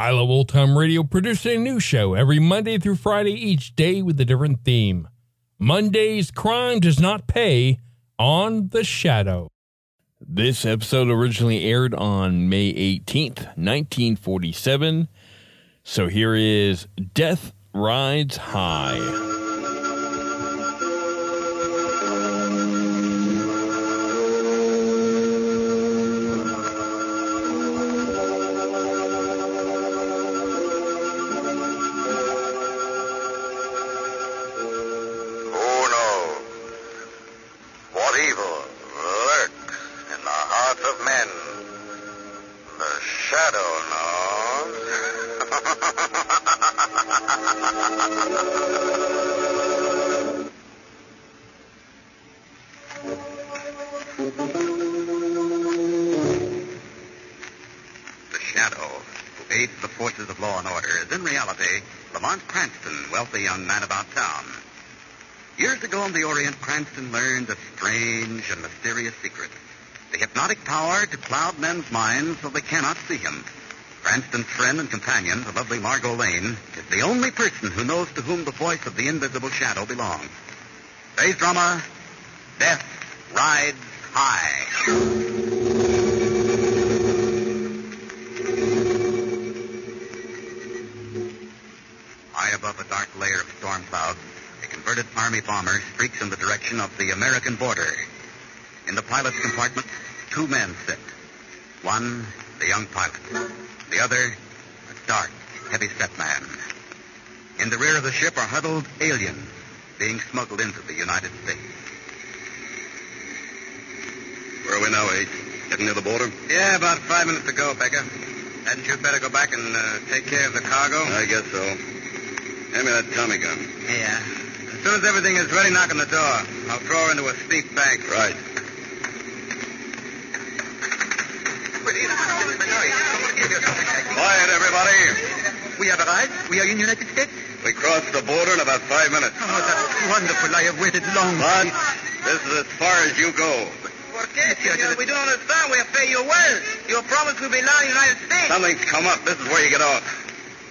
I Love Old Time Radio produces a new show every Monday through Friday, each day with a different theme. Monday's Crime Does Not Pay on The Shadow. This episode originally aired on May 18th, 1947. So here is Death Rides High. The shadow who aids the forces of law and order is in reality Lamont Cranston, wealthy young man about town. Years ago in the Orient, Cranston learned a strange and mysterious secret. The hypnotic power to cloud men's minds so they cannot see him. Cranston's friend and companion, the lovely Margot Lane, is the only person who knows to whom the voice of the invisible shadow belongs. Today's drama, Death Rides High. High above a dark layer of storm clouds, a converted army bomber streaks in the direction of the American border. In the pilot's compartment, two men sit. One, the young pilot. The other, a dark, heavy-set man. In the rear of the ship are huddled aliens being smuggled into the United States. Where are we now, Ace? Getting near the border? Yeah, about five minutes to go, Becker. Hadn't you better go back and uh, take care of the cargo? I guess so. Hand me that Tommy gun. Yeah. As soon as everything is ready, knock on the door. I'll throw her into a steep bank. Right. Quiet, everybody. We have arrived. We are in United States. We crossed the border in about five minutes. Oh, that's wonderful. I have waited long. But this is as far as you go. Okay, sir. We don't understand. We have paid you well. Your promise will be now in the United States. Something's come up. This is where you get off.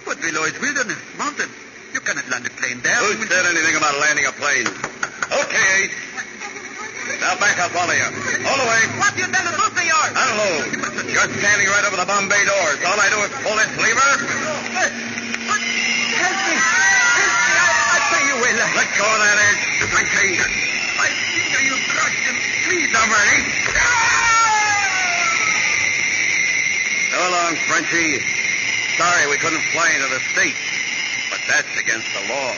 But below is wilderness, mountain. You cannot land a plane there. Who said anything about landing a plane? Okay, Ace. Now back up, all of you. All the way. What you done to do, senor? Unload. You're standing right over the bomb bay doors. All I do is pull this lever. Help me. Help me. I, pay you well. Let go of that edge. I say. I see you crushed him. Please, I'm ready. So long, Frenchie. Sorry we couldn't fly into the States, but that's against the law.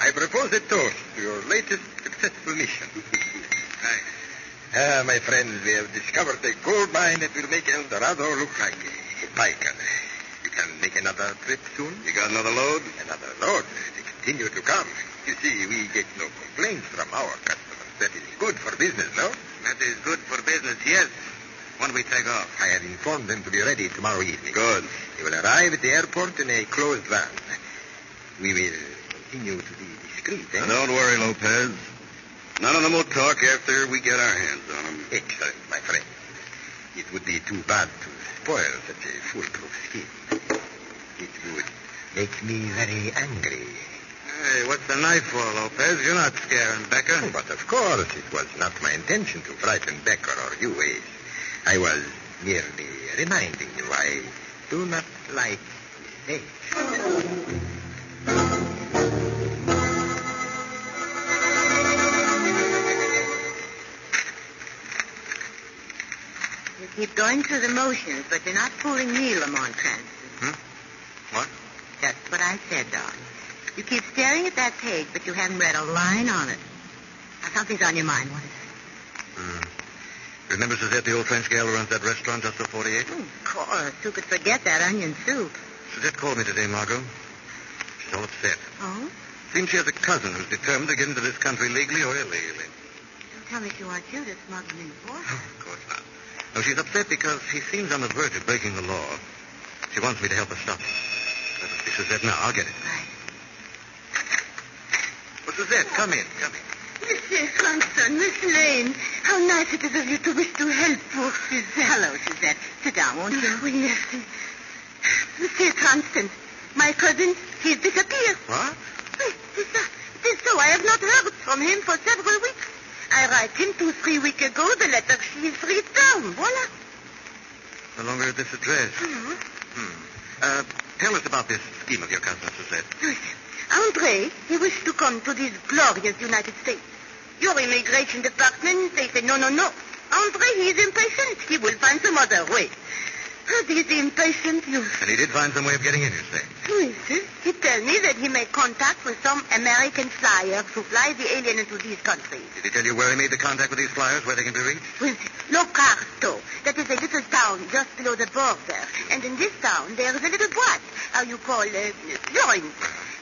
I propose a toast to your latest successful mission. Ah, my friends, we have discovered a gold mine that will make El Dorado look like a piker. You can make another trip soon? You got another load? Another load. They continue to come. You see, we get no complaints from our customers. That is good for business, no? That is good for business, yes. When we take off. I have informed them to be ready tomorrow evening. Good. They will arrive at the airport in a closed van. We will continue to be discreet, eh? Now, don't worry, Lopez. None of them will talk after we get our hands on them. Excellent, my friend. It would be too bad to spoil such a foolproof scheme. It would make me very angry. Hey, what's the knife for, Lopez? You're not scaring Becker. Oh, but of course, it was not my intention to frighten Becker or you, Ace. I was merely reminding you I do not like mistakes. Going through the motions, but you're not fooling me, Lamont Cranston. Hmm? What? Just what I said, Don. You keep staring at that page, but you haven't read a line on it. Now, something's on your mind. What is it? Hmm. Remember Suzette, the old French gal who runs that restaurant just off 48? Oh, of course. Who could forget that onion soup? Suzette called me today, Margot. She's all upset. Oh? Seems she has a cousin who's determined to get into this country legally or illegally. Don't tell me she wants you to smuggle in for her. Of course not. No, she's upset because he seems on the verge of breaking the law. She wants me to help her stop it. That must be Suzette now. I'll get it. Right. Well, Suzette, come in. Come in. Monsieur Cranston, Miss Lane, how nice it is of you to wish to help poor Suzette. Hello, Suzette. Sit down, won't you? Oh, yes. Monsieur Cranston, my cousin, he's disappeared. What? It is, it is so. I have not heard from him for several weeks. I write him two, three weeks ago the letter she is returned. Voila. No longer at this address. Mhm. Hmm. Uh, tell us about this scheme of your cousin, Suzette. Listen, Andre, he wished to come to these glorious United States. Your immigration department, they say no, no, no. Andre, he is impatient. He will find some other way. Oh, these impatient youth. And he did find some way of getting in, you say? Yes, he tell me that he made contact with some American flyers who fly the alien into these countries. Did he tell you where he made the contact with these flyers, where they can be reached? With Locarto. That is a little town just below the border. And in this town, there is a little boîte, how you call it, joint,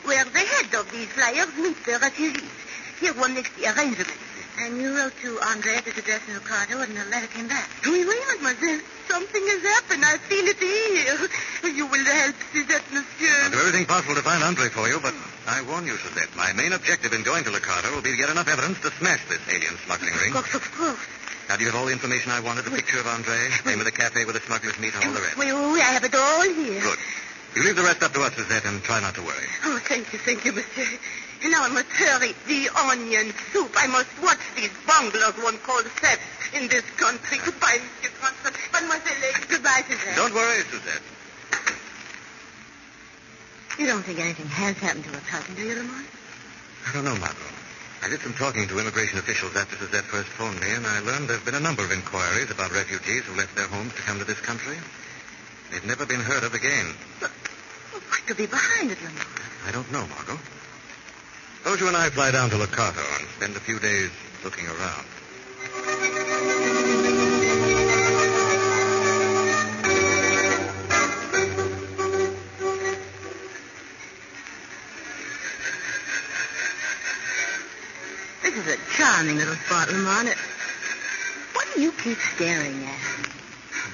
where the head of these flyers meet the refugees. Here one makes the arrangements. And you wrote to Andre at his address in Locarto, and the letter came back. Oui, oui, mademoiselle. Something has happened. I feel it here. You will help Suzette, monsieur. I'll do everything possible to find Andre for you, but I warn you, Suzette, my main objective in going to Locarno will be to get enough evidence to smash this alien smuggling ring. Of course, of course. Now, do you have all the information I wanted? The picture of Andre, name of the cafe where the smugglers meet, and all the rest? Oui, oui, I have it all here. Good. You leave the rest up to us, Suzette, and try not to worry. Oh, thank you, thank you, monsieur. And now I must hurry. The onion soup. I must watch these bunglers one calls thefts in this country. Goodbye, Monsieur Cranston. Mademoiselle. Goodbye, Suzette. Don't worry, Suzette. You don't think anything has happened to her cousin, do you, Lamont? I don't know, Margot. I did some talking to immigration officials after Suzette first phoned me, and I learned there have been a number of inquiries about refugees who left their homes to come to this country. They've never been heard of again. But what could be behind it, Lamont? I don't know, Margot. Suppose you and I fly down to Locato and spend a few days looking around. This is a charming little spot, Lamont. What do you keep staring at?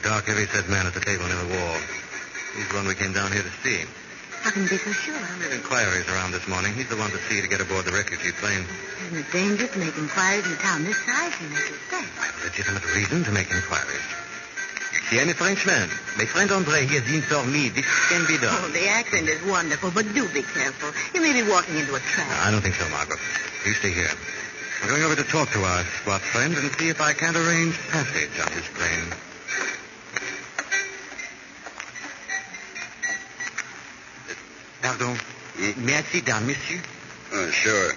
Dark, heavy-set man at the table near the wall. He's the one we came down here to see. How can you be so sure? I Made inquiries around this morning. He's the one to see to get aboard the refugee plane. Isn't it dangerous to make inquiries in a town this size in this? I have a legitimate reason to make inquiries. See, I'm a Frenchman. My friend Andre, he has informed me this can be done. Oh, the accent is wonderful, but do be careful. You may be walking into a trap. I don't think so, Margaret. You stay here. I'm going over to talk to our squat friend and see if I can't arrange passage on his plane. Pardon. May I sit down, monsieur? Oh, sure.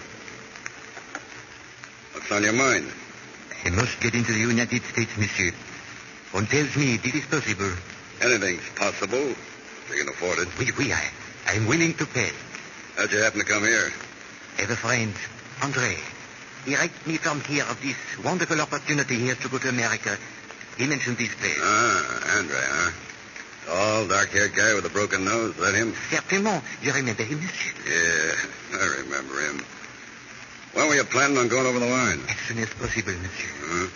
What's on your mind? I must get into the United States, monsieur. One tells me this is possible. Anything's possible. If you can afford it. Oui, oui, I, I'm willing to pay. How'd you happen to come here? I have a friend, Andre. He writes me from here of this wonderful opportunity he has to go to America. He mentioned this place. Ah, Andre, huh? Tall, dark-haired guy with a broken nose. That him? Certainement, je remember him, monsieur. Yeah, I remember him. When were you planning on going over the line? As soon as possible, monsieur. Huh?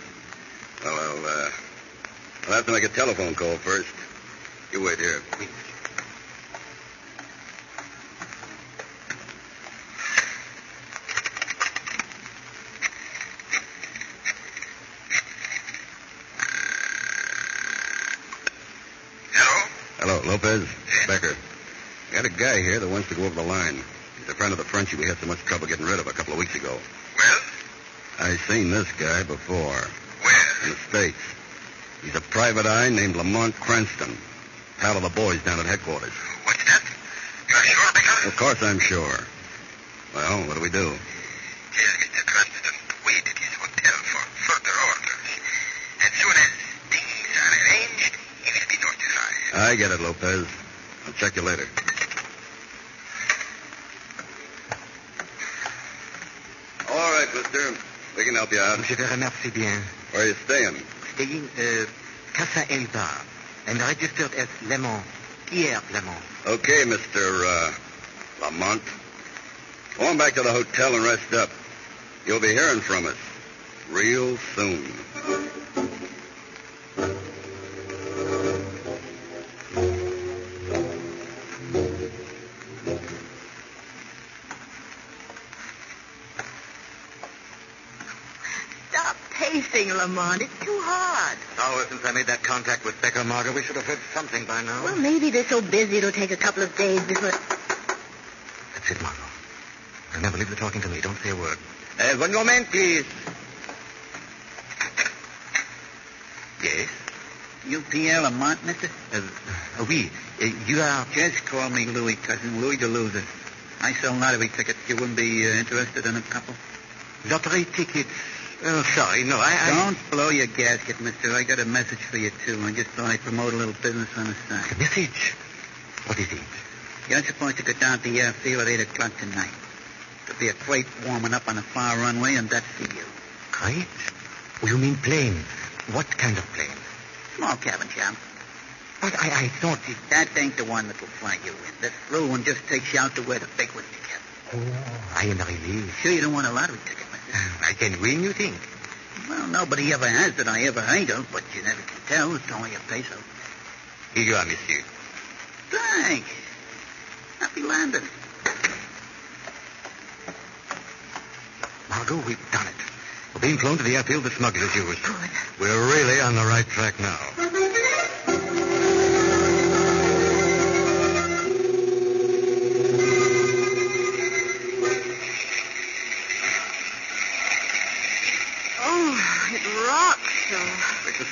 Well, I'll, uh, I'll have to make a telephone call first. You wait here. Oui. Hello? Hello, Lopez. Becker. Here that wants to go over the line. He's a friend of the Frenchie we had so much trouble getting rid of a couple of weeks ago. Well, I seen this guy before. where? In the States. He's a private eye named Lamont Cranston. pal of the boys down at headquarters. What's that? You're sure, Becker? Of course I'm sure. Well, what do we do? Tell Mr. Cranston to wait at his hotel for further orders. As soon as things are arranged, he will be notified. I get it, Lopez. I'll check you later. All right, mister. We can help you out. Je remercie bien. Where are you staying? Staying, uh, Casa El Bar. And registered as Lamont. Pierre Lemon. Okay, Mr. Uh, Lamont. Go on back to the hotel and rest up. You'll be hearing from us real soon. Lamont. It's too hard. Hours since I made that contact with Becker, Margot. We should have heard something by now. Well, maybe they're so busy it'll take a couple of days before... That's it, Margot. Remember, leave the talking to me. Don't say a word. Uh, one moment, please. Yes? You Pierre Lamont, mister? Uh, uh, oui. Uh, you are... Just call me Louis, cousin Louis the loser. I sell lottery tickets. You wouldn't be uh, interested in a couple? Lottery tickets. Oh, sorry. No, I... I... Don't blow your gasket, mister. I got a message for you, too. I just thought I'd promote a little business on the A side. message. What is it? You're supposed to go down to the airfield at 8 o'clock tonight. There'll be a crate warming up on the far runway, and that's for you. Kite? Oh, you mean plane? What kind of plane? Small cabin job. But I, I thought it... That ain't the one that'll fly you in. This little one just takes you out to where the big ones together. Oh, I am relieved. Sure you don't want a lottery ticket? I can win, you think? Well, nobody ever has that I ever heard of, but you never can tell. It's only a peso. Here you are, monsieur. Thanks. Happy landing. Margot, we've done it. We're being flown to the airfield that smugglers use. Good. We're really on the right track now.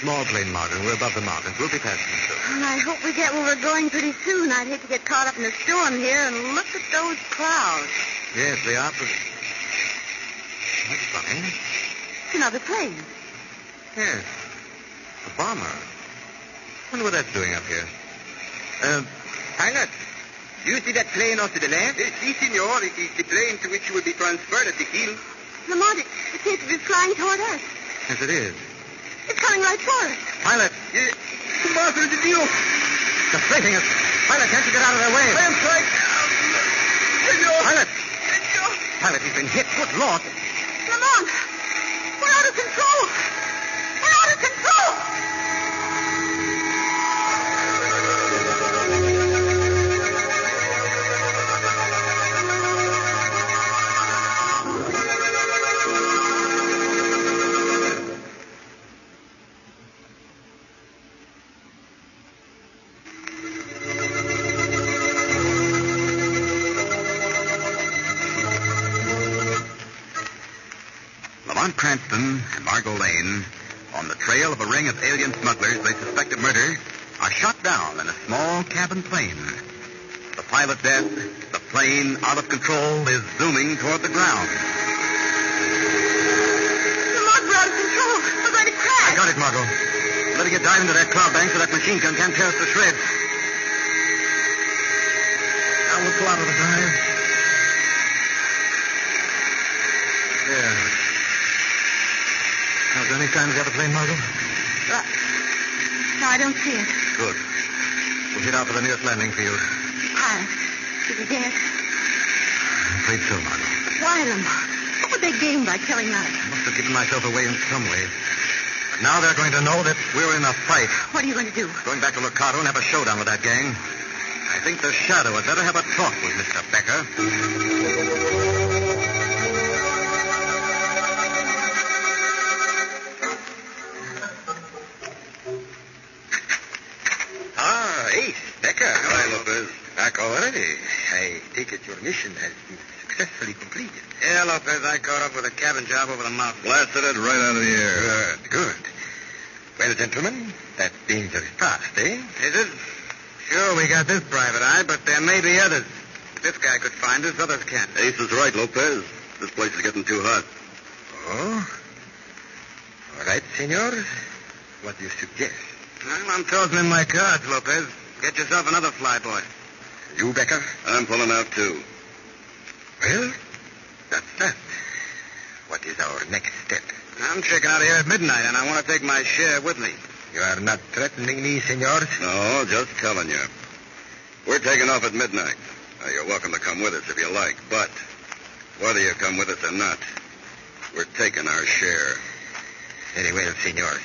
It's a small plane, Margot. We're above the mountains. We'll be passing them soon. And I hope we get where we're going pretty soon. I'd hate to get caught up in a storm here and look at those clouds. Yes, they are. But... That's funny. It's another plane. Yes. A bomber. Wonder what that's doing up here. Uh, pilot, do you see that plane off to the left? Yes, si, senor. It is the plane to which you will be transferred at the hill. Lamont, it, it seems to be flying toward us. Yes, it is. It's coming right for us. Pilot, Yes. Master, the deal. they're strafing us. Pilot, can't you get out of their way? I am trying. Senor. Pilot, Senor. pilot, he's been hit. Good Lord. Lamont, we're out of control. Lamont Cranston and Margot Lane, on the trail of a ring of alien smugglers they suspect of murder, are shot down in a small cabin plane. The pilot dead, the plane out of control is zooming toward the ground. Lamont, we're out of control. We're going to crash. I got it, Margot. Better get dive into that cloud bank so that machine gun can't tear us to shreds. Now we'll pull out of the dive. There. There any sign of the other plane, Margot? Uh, no, I don't see it. Good. We'll head out for the nearest landing field. Pilot, is he dead? I'm afraid so, Margot. Why, Lamont? What would they gain by killing us? I must have given myself away in some way. But now they're going to know that we're in a fight. What are you going to do? Going back to Locato and have a showdown with that gang. I think the Shadow had better have a talk with Mr. Becker. Already. I take it your mission has been successfully completed. Yeah, Lopez, I caught up with a cabin job over the mountain. Blasted it right out of the air. Good, good. Well, gentlemen, that dangerous task, eh? Is it? Sure, we got this private eye, but there may be others. This guy could find us, others can't. Ace is right, Lopez. This place is getting too hot. Oh? All right, senor. What do you suggest? Well, I'm tossing in my cards, Lopez. Get yourself another flyboy. You, Becker? I'm pulling out, too. Well, that's that. What is our next step? I'm checking out of here at midnight, and I want to take my share with me. You are not threatening me, senor? No, just telling you. We're taking off at midnight. Now, you're welcome to come with us if you like, but whether you come with us or not, we're taking our share. Very well, senors.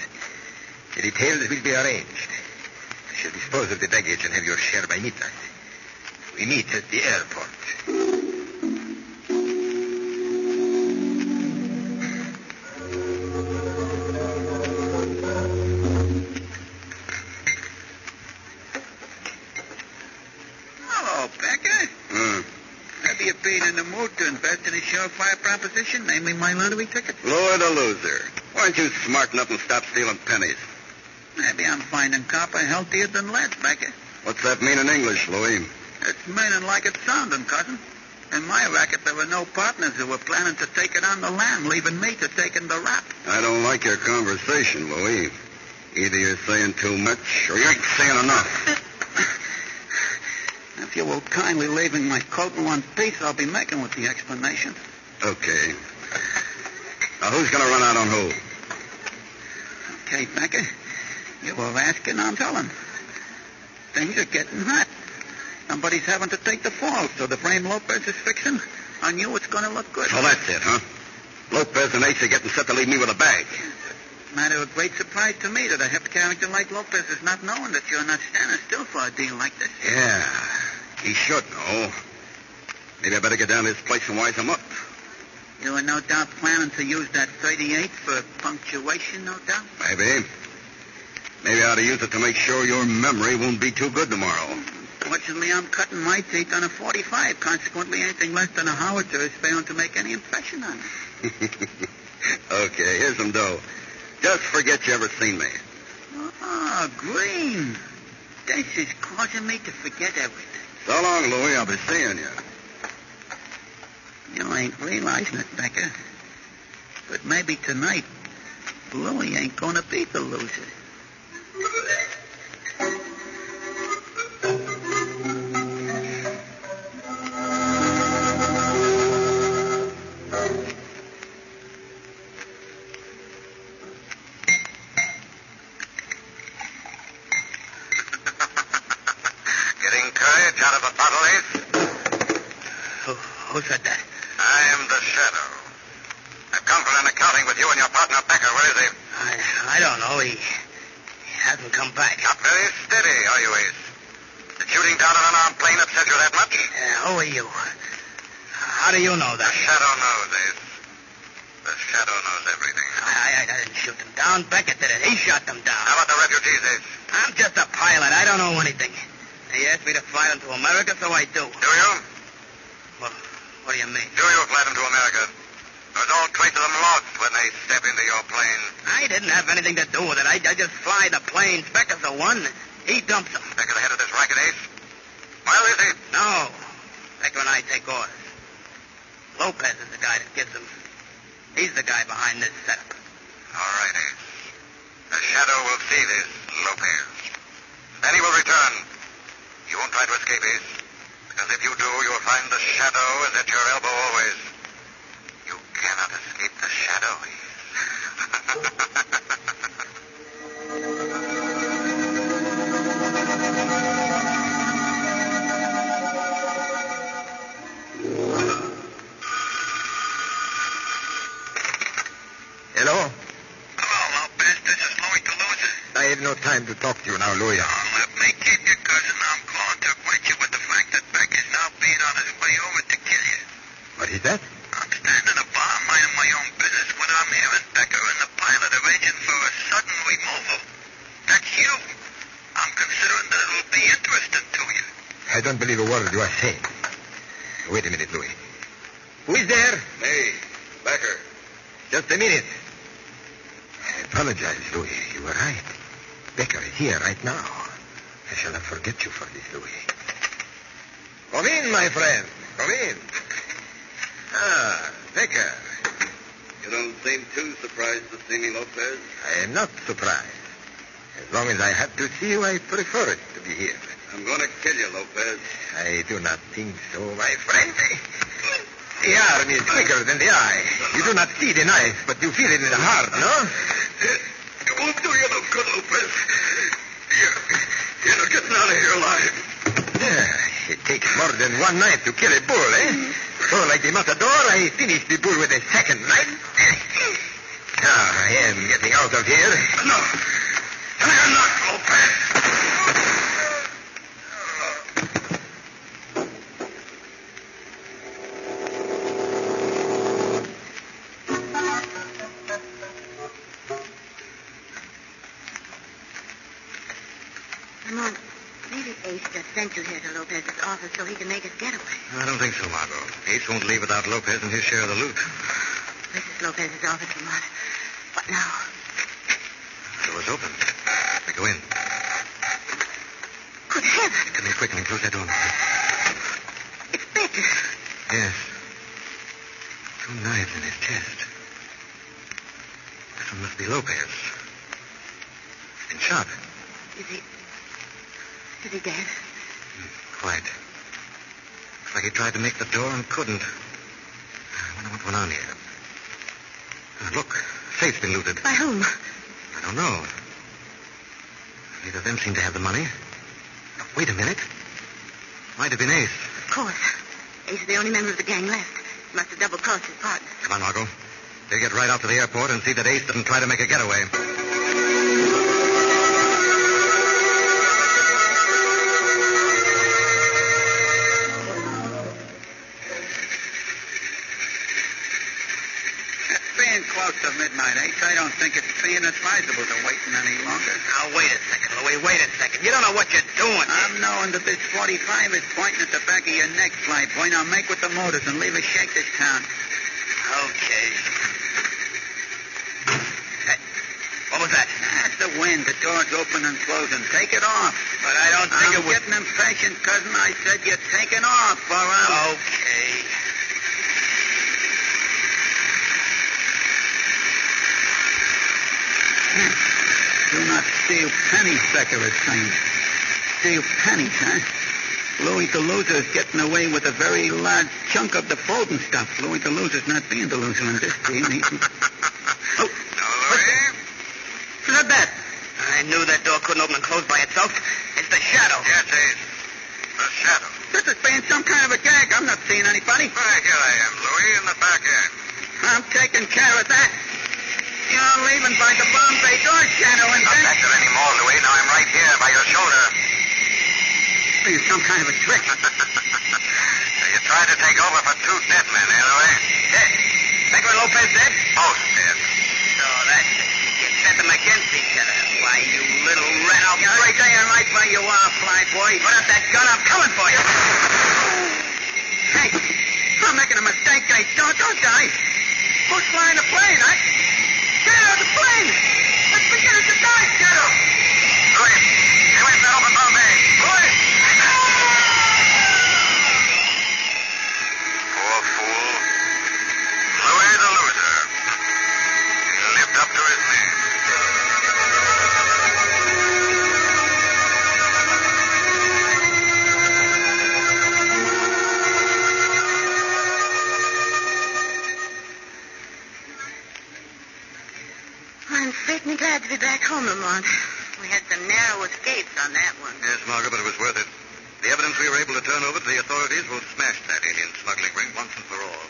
The details will be arranged. I shall dispose of the baggage and have your share by midnight. We meet at the airport. Hello, Becker. Hmm. Have you been in the mood to invest in a surefire proposition, namely my lottery ticket? Lord a loser. Why aren't you smart enough and stop stealing pennies? Maybe I'm finding copper healthier than lead, Becker. What's that mean in English, Louis? It's meaning like it's sounding, cousin. In my racket, there were no partners who were planning to take it on the lam, leaving me to take in the rap. I don't like your conversation, Louis. Either you're saying too much or you ain't saying enough. If you will kindly leave me my coat in one piece, I'll be making with the explanation. Okay. Now, who's going to run out on who? Okay, Becker. You were asking, I'm telling. Things are getting hot. Somebody's having to take the fall, so the frame Lopez is fixing, I knew it's going to look good. So that's it, huh? Lopez and Ace are getting set to leave me with a bag. Matter of great surprise to me that a hip character like Lopez is not knowing that you're not standing still for a deal like this. Yeah, he should know. Maybe I better get down to his place and wise him up. You were no doubt planning to use that 38 for punctuation, no doubt? Maybe. Maybe I ought to use it to make sure your memory won't be too good tomorrow. Fortunately, I'm cutting my teeth on a 45. Consequently, anything less than a howitzer is failing to make any impression on me. okay, here's some dough. Just forget you ever seen me. Oh, Green. This is causing me to forget everything. So long, Louis. I'll be seeing you. You ain't realizing it, Becker. But maybe tonight, Louie ain't gonna be the loser. Getting out of a bottle, Ace? Who, who said that? I am the Shadow. I've come for an accounting with you and your partner, Becker. Where is he? I, I don't know. He, he hasn't come back. Not very steady, are you, Ace? Did shooting down an unarmed plane upset you that much? Uh, who are you? How do you know that? The? Shadow knows, Ace. The Shadow knows everything. I, I, I didn't shoot them down. Becker did it. He shot them down. How about the refugees, Ace? I'm just a pilot. I don't know anything. He asked me to fly them to America, so I do. Do you? Well, what do you mean? Do you fly them to America? There's all trace of them lost when they step into your plane. I didn't have anything to do with it. I, I just fly the planes. Becker's the one. He dumps them. Becker the head of this racket, eh? Ace? Where is he? No. Becker and I take orders. Lopez is the guy that gives them. He's the guy behind this setup. All right, Ace. The Shadow will see this, Lopez. Then he will return. You won't try to escape, Ace. Because if you do, you'll find the Shadow is at your elbow always. You cannot escape the Shadow. Hello? Oh, Hello, Lopez. This is Louis Toulouse. I have no time to talk to you now, Louis. Oh, let me keep you, cousin. I'm calling to acquaint you with the fact that Becker's now being on his way over to kill you. What is that? I'm standing a bar minding my own business when I'm hearing Becker and the pilot arranging for a sudden removal. That's you. I'm considering that it'll be interesting to you. I don't believe a word you are saying. Wait a minute, Louis. Who is there? Me, Becker. Just a minute. I apologize, Louis. You were right. Becker is here right now. I shall not forget you for this, Louis. Come in, my friend. Come in. Ah, Vicar. You don't seem too surprised to see me, Lopez. I am not surprised. As long as I have to see you, I prefer it to be here. I'm going to kill you, Lopez. I do not think so, my friend. The arm is quicker than the eye. You do not see the knife, but you feel it in the heart, no? It won't do you no good, Lopez. You're, you're not getting out of here alive. Yeah, it takes more than one knife to kill a bull, eh? So, like the matador, I finish the bull with a second knife. Now, I am getting out of here. No. You're not, Lopez. Think so, Margot. Ace won't leave without Lopez and his share of the loot. This is Lopez's office, Lamont. What now? The door's open. We go in. Good heavens! Come in quickly and close that door. It's Baker. Yes. Two knives in his chest. This one must be Lopez. Been shot. Is he... Is he dead? Hmm, quite. Like he tried to make the door and couldn't. I wonder what went on here. Uh, look, safe's been looted. By whom? I don't know. Neither of them seem to have the money. Wait a minute. Might have been Ace. Of course. Ace is the only member of the gang left. He must have double-crossed his partner. Come on, Margot. We'll get right out to the airport and see that Ace doesn't try to make a getaway. Midnight, Ace. Eh? I don't think it's being advisable to waiting any longer. Now, wait a second, Louis. Wait a second. You don't know what you're doing. I'm knowing that this 45 is pointing at the back of your neck, Fly Boy. Now make with the motors and leave us shake this town. Okay. Hey, what was that? That's the wind. The door's open and closing. Take it off. But I don't think I'm it was... getting impatient, cousin. I said you're taking off, or I'm... Okay. Do not steal pennies, Becker is saying. Steal pennies, huh? Louis the Loser's getting away with a very large chunk of the folding stuff. Louis the Loser's not being the loser in this deal. He... Oh, What's that? I knew that door couldn't open and close by itself. It's the shadow. Yes, it is. The shadow. this is being some kind of a gag. I'm not seeing anybody. Why, here I am, Louis, in the back end. I'm taking care of that. You're leaving by the bomb bay door shadow and Not then... anymore, Louis. Now I'm right here by your shoulder. Being some kind of a trick. You tried to take over for two dead men, eh, Louis? Dead. And Lopez dead? Both dead. So that's it. You set them against each other. Why, you little rat. I'll You're break staying right where you are, Fly Boy. Put up that gun. I'm coming for you. Hey, I'm making a mistake, Ace. Don't, don't die. Who's flying the plane? I... Of the plane! Let's begin at the! Louis, stay away from that open bomb bay. Louis! Home, Lamont. We had some narrow escapes on that one. Yes, Margaret, but it was worth it. The evidence we were able to turn over to the authorities will smash that alien smuggling ring once and for all.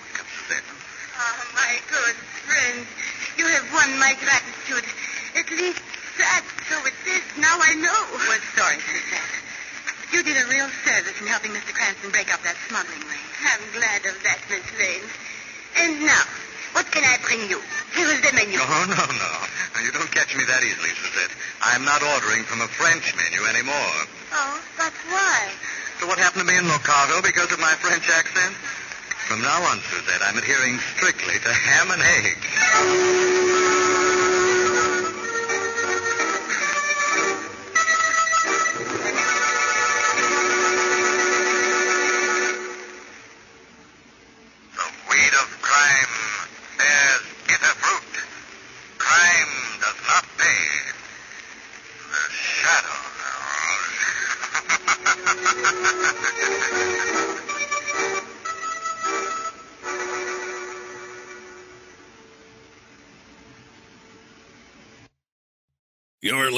Wake up, Suzette. Oh, my good friend. You have won my gratitude. At least that, so it is. Now I know. What story is that? You did a real service in helping Mr. Cranston break up that smuggling ring. I'm glad of that, Miss Lane. And now, what can I bring you? Here is the menu. No, no, no. You don't catch me that easily, Suzette. I'm not ordering from a French menu anymore. Oh, but why? So what happened to me in Locarno because of my French accent? From now on, Suzette, I'm adhering strictly to ham and eggs.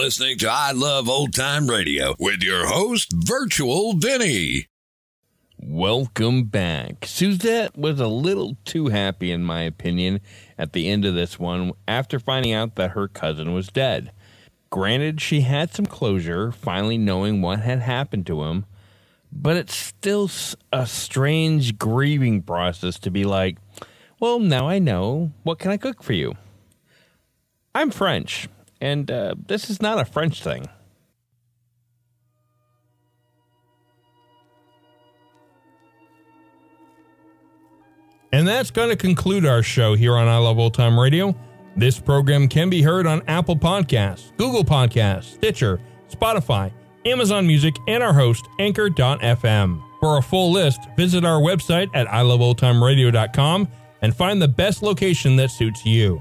Listening to I Love Old Time Radio with your host, Virtual Vinny. Welcome back. Suzette was a little too happy, in my opinion, at the end of this one after finding out that her cousin was dead. Granted, she had some closure, finally knowing what had happened to him, but it's still a strange grieving process to be like, well, now I know. What can I cook for you? I'm French, and uh, this is not a French thing. And that's going to conclude our show here on I Love Old Time Radio. This program can be heard on Apple Podcasts, Google Podcasts, Stitcher, Spotify, Amazon Music, and our host, Anchor.fm. For a full list, visit our website at iloveoldtimeradio.com and find the best location that suits you.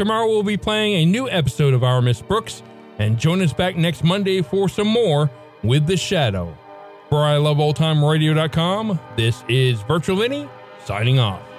Tomorrow we'll be playing a new episode of Our Miss Brooks, and join us back next Monday for some more with The Shadow. For iloveoldtimeradio.com, this is Virtual Vinny signing off.